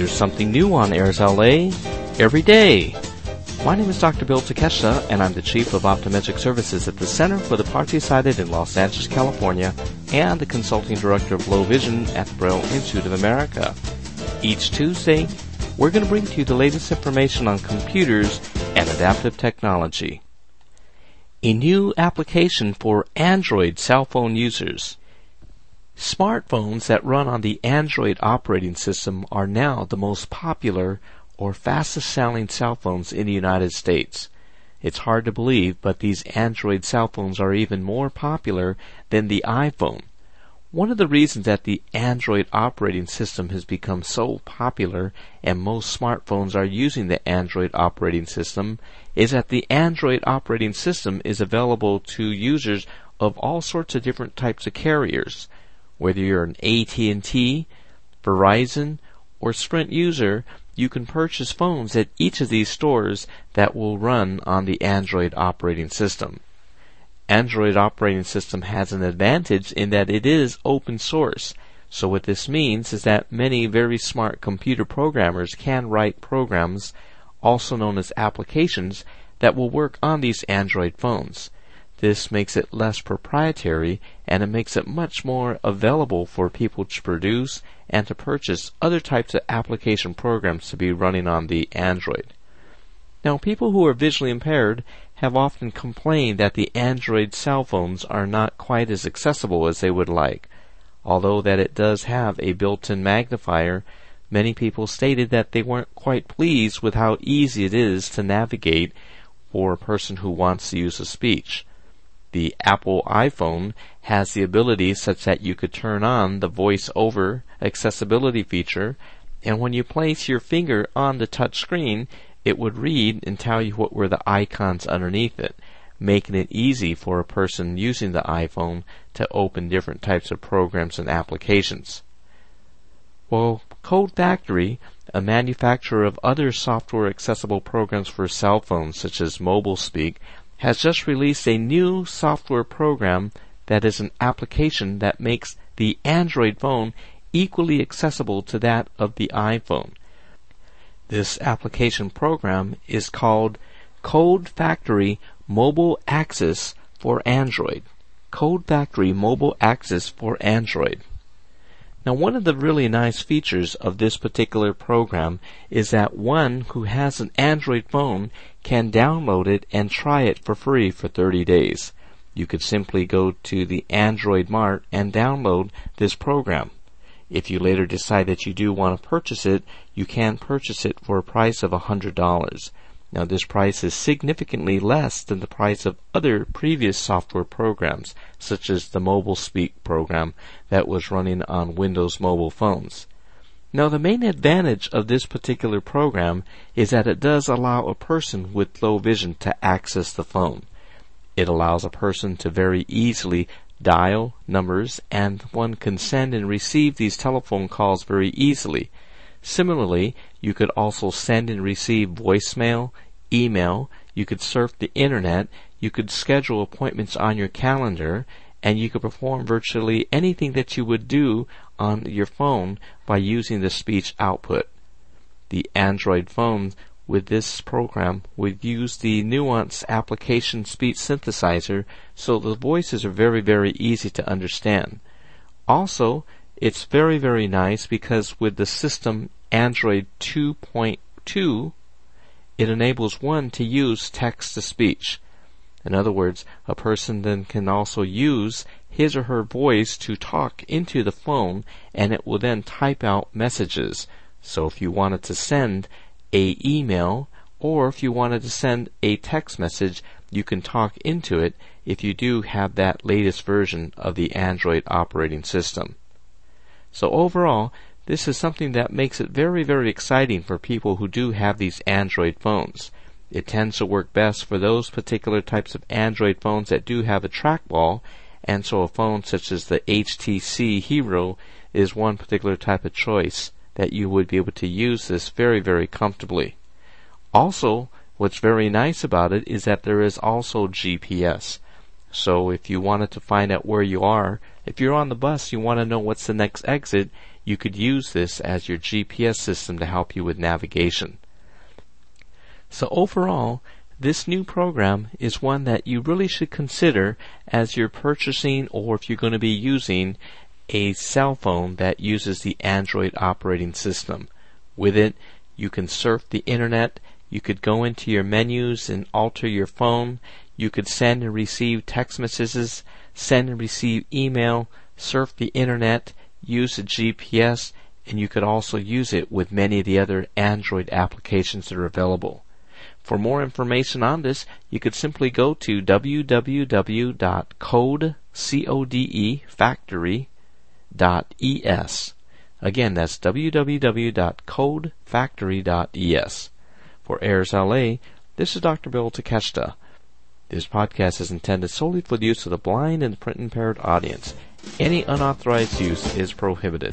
There's something new on Airs LA every day. My name is Dr. Bill Takeshita, and I'm the Chief of Optometric Services at the Center for the Partially-Sighted in Los Angeles, California, and the Consulting Director of Low Vision at the Braille Institute of America. Each Tuesday, we're going to bring to you the latest information on computers and adaptive technology. A new application for Android cell phone users. Smartphones that run on the Android operating system are now the most popular or fastest selling cell phones in the United States. It's hard to believe, but these Android cell phones are even more popular than the iPhone. One of the reasons that the Android operating system has become so popular and most smartphones are using the Android operating system is that the Android operating system is available to users of all sorts of different types of carriers. Whether you're an AT&T, Verizon, or Sprint user, you can purchase phones at each of these stores that will run on the Android operating system. Android operating system has an advantage in that it is open source. So what this means is that many very smart computer programmers can write programs, also known as applications, that will work on these Android phones. This makes it less proprietary and it makes it much more available for people to produce and to purchase other types of application programs to be running on the Android. Now, people who are visually impaired have often complained that the Android cell phones are not quite as accessible as they would like. Although that it does have a built-in magnifier, many people stated that they weren't quite pleased with how easy it is to navigate for a person who wants to use a speech. The Apple iPhone has the ability such that you could turn on the voice over accessibility feature, and when you place your finger on the touch screen, it would read and tell you what were the icons underneath it, making it easy for a person using the iPhone to open different types of programs and applications. Well, Code Factory, a manufacturer of other software accessible programs for cell phones such as MobileSpeak, has just released a new software program that is an application that makes the Android phone equally accessible to that of the iPhone. This application program is called Code Factory Mobile Access for Android. Code Factory Mobile Access for Android. Now, one of the really nice features of this particular program is that one who has an Android phone can download it and try it for free for 30 days. You could simply go to the Android Mart and download this program. If you later decide that you do want to purchase it, you can purchase it for a price of $100. Now this price is significantly less than the price of other previous software programs, such as the MobileSpeak program that was running on Windows mobile phones. Now the main advantage of this particular program is that it does allow a person with low vision to access the phone. It allows a person to very easily dial numbers and one can send and receive these telephone calls very easily. Similarly, you could also send and receive voicemail, email, you could surf the internet, you could schedule appointments on your calendar, and you could perform virtually anything that you would do on your phone by using the speech output. The Android phone with this program would use the Nuance application speech synthesizer so the voices are very, very easy to understand. Also, it's very, very nice because with the system Android 2.2, it enables one to use text to speech. In other words, a person then can also use his or her voice to talk into the phone and it will then type out messages. So if you wanted to send a email or if you wanted to send a text message, you can talk into it if you do have that latest version of the Android operating system. So overall, this is something that makes it very, very exciting for people who do have these Android phones. It tends to work best for those particular types of Android phones that do have a trackball, and so a phone such as the HTC Hero is one particular type of choice that you would be able to use this very, very comfortably. Also, what's very nice about it is that there is also GPS. So if you wanted to find out where you are, if you're on the bus, you want to know what's the next exit, you could use this as your GPS system to help you with navigation. So overall, this new program is one that you really should consider as you're purchasing or if you're going to be using a cell phone that uses the Android operating system. With it, you can surf the internet, you could go into your menus and alter your phone, you could send and receive text messages, send and receive email, surf the internet, use a GPS, and you could also use it with many of the other Android applications that are available. For more information on this, you could simply go to www.codefactory.es. Again, that's www.codefactory.es. For Airs LA, this is Dr. Bill Takeshita. This podcast is intended solely for the use of the blind and print impaired audience. Any unauthorized use is prohibited.